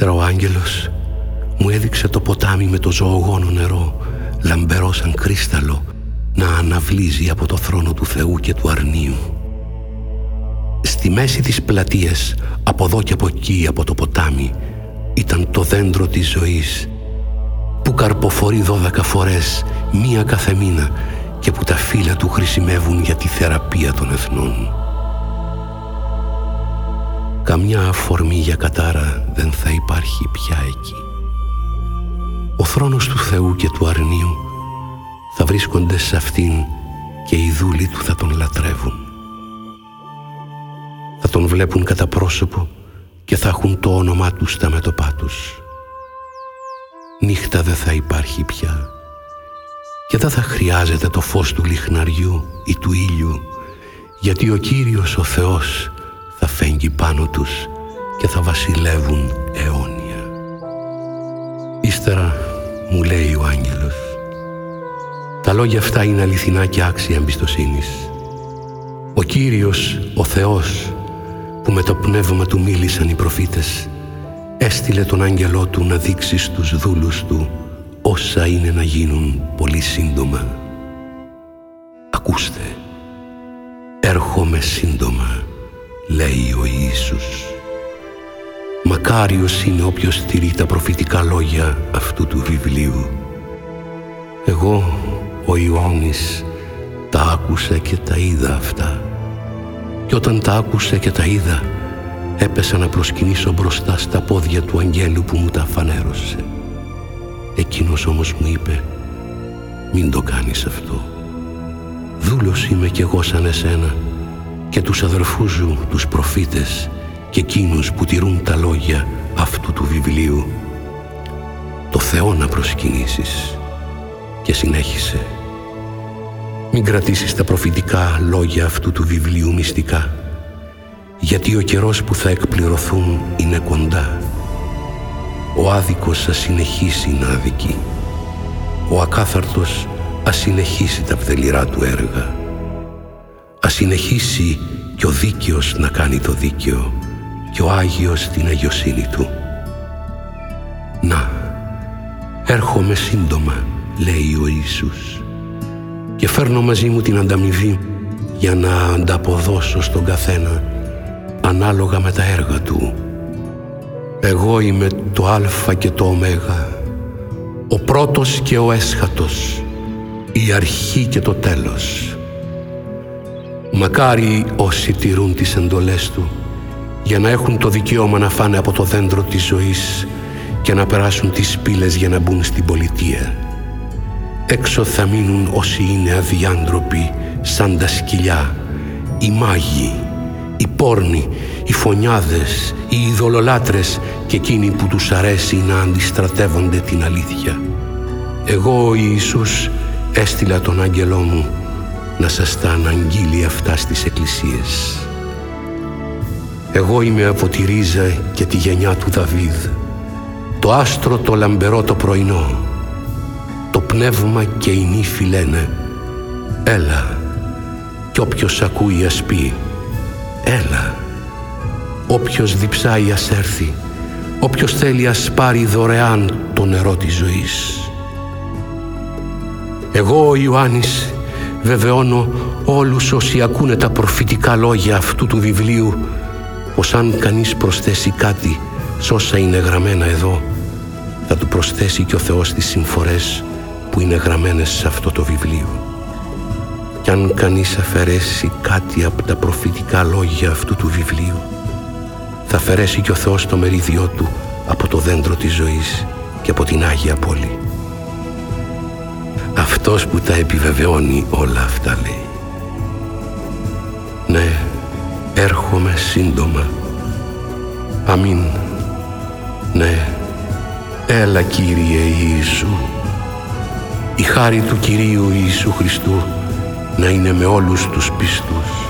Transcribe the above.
Ύστερα ο άγγελος μου έδειξε το ποτάμι με το ζωογόνο νερό, λαμπερό σαν κρίσταλο, να αναβλύζει από το θρόνο του Θεού και του αρνίου. Στη μέση της πλατείας, από εδώ και από εκεί, από το ποτάμι, ήταν το δέντρο της ζωής, που καρποφορεί δώδεκα φορές, μία κάθε μήνα, και που τα φύλλα του χρησιμεύουν για τη θεραπεία των εθνών. Καμιά αφορμή για κατάρα δεν θα υπάρχει πια εκεί. Ο θρόνος του Θεού και του αρνίου θα βρίσκονται σε αυτήν και οι δούλοι του θα τον λατρεύουν. Θα τον βλέπουν κατά πρόσωπο και θα έχουν το όνομά τους στα μέτωπά τους. Νύχτα δεν θα υπάρχει πια και δεν θα χρειάζεται το φως του λιχναριού ή του ήλιου γιατί ο Κύριος ο Θεός θα φέγγει πάνω τους και θα βασιλεύουν αιώνια. Ύστερα μου λέει ο άγγελος τα λόγια αυτά είναι αληθινά και άξια εμπιστοσύνης. Ο Κύριος, ο Θεός, που με το πνεύμα του μίλησαν οι προφήτες, έστειλε τον άγγελό του να δείξει στους δούλους του όσα είναι να γίνουν πολύ σύντομα. Ακούστε, έρχομαι σύντομα, λέει ο Ιησούς. Μακάριος είναι όποιος στηρεί τα προφητικά λόγια αυτού του βιβλίου. Εγώ, ο Ιωάννης, τα άκουσα και τα είδα αυτά. Και όταν τα άκουσα και τα είδα, έπεσα να προσκυνήσω μπροστά στα πόδια του αγγέλου που μου τα φανέρωσε. Εκείνος όμως μου είπε «Μην το κάνεις αυτό. Δούλος είμαι κι εγώ σαν εσένα και τους αδερφούς σου, τους προφήτες και εκείνους που τηρούν τα λόγια αυτού του βιβλίου. Το Θεό να προσκυνήσεις» και συνέχισε «Μην κρατήσεις τα προφητικά λόγια αυτού του βιβλίου μυστικά γιατί ο καιρός που θα εκπληρωθούν είναι κοντά ο άδικος θα συνεχίσει να αδικεί. Ο ακάθαρτος ας συνεχίσει τα βδελυρά του έργα. Ας συνεχίσει και ο δίκαιος να κάνει το δίκαιο και ο Άγιος την αγιοσύνη του. Να, έρχομαι σύντομα, λέει ο Ιησούς και φέρνω μαζί μου την ανταμοιβή για να ανταποδώσω στον καθένα ανάλογα με τα έργα του εγώ είμαι το Α και το Ω, ο πρώτος και ο έσχατος, η αρχή και το τέλος. Μακάρι όσοι τηρούν τις εντολές Του, για να έχουν το δικαίωμα να φάνε από το δέντρο της ζωής και να περάσουν τις πύλες για να μπουν στην πολιτεία. Έξω θα μείνουν όσοι είναι αδιάντροποι σαν τα σκυλιά, οι μάγοι, οι πόρνοι, οι φωνιάδες, οι ειδωλολάτρες και εκείνοι που τους αρέσει να αντιστρατεύονται την αλήθεια. Εγώ ο Ιησούς έστειλα τον άγγελό μου να σας τα αναγγείλει αυτά στις εκκλησίες. Εγώ είμαι από τη ρίζα και τη γενιά του Δαβίδ, το άστρο το λαμπερό το πρωινό, το πνεύμα και η νύφη λένε «Έλα» κι όποιος ακούει ας πει «Έλα» Όποιος διψάει ας έρθει, όποιος θέλει ας πάρει δωρεάν το νερό της ζωής. Εγώ ο Ιωάννης βεβαιώνω όλους όσοι ακούνε τα προφητικά λόγια αυτού του βιβλίου πως αν κανείς προσθέσει κάτι σ' όσα είναι γραμμένα εδώ θα του προσθέσει και ο Θεός τις συμφορές που είναι γραμμένες σε αυτό το βιβλίο. Κι αν κανείς αφαιρέσει κάτι από τα προφητικά λόγια αυτού του βιβλίου θα αφαιρέσει και ο Θεός το μερίδιό του από το δέντρο της ζωής και από την Άγια Πόλη. Αυτός που τα επιβεβαιώνει όλα αυτά λέει. Ναι, έρχομαι σύντομα. Αμήν. Ναι, έλα Κύριε Ιησού. Η χάρη του Κυρίου Ιησού Χριστού να είναι με όλους τους πιστούς.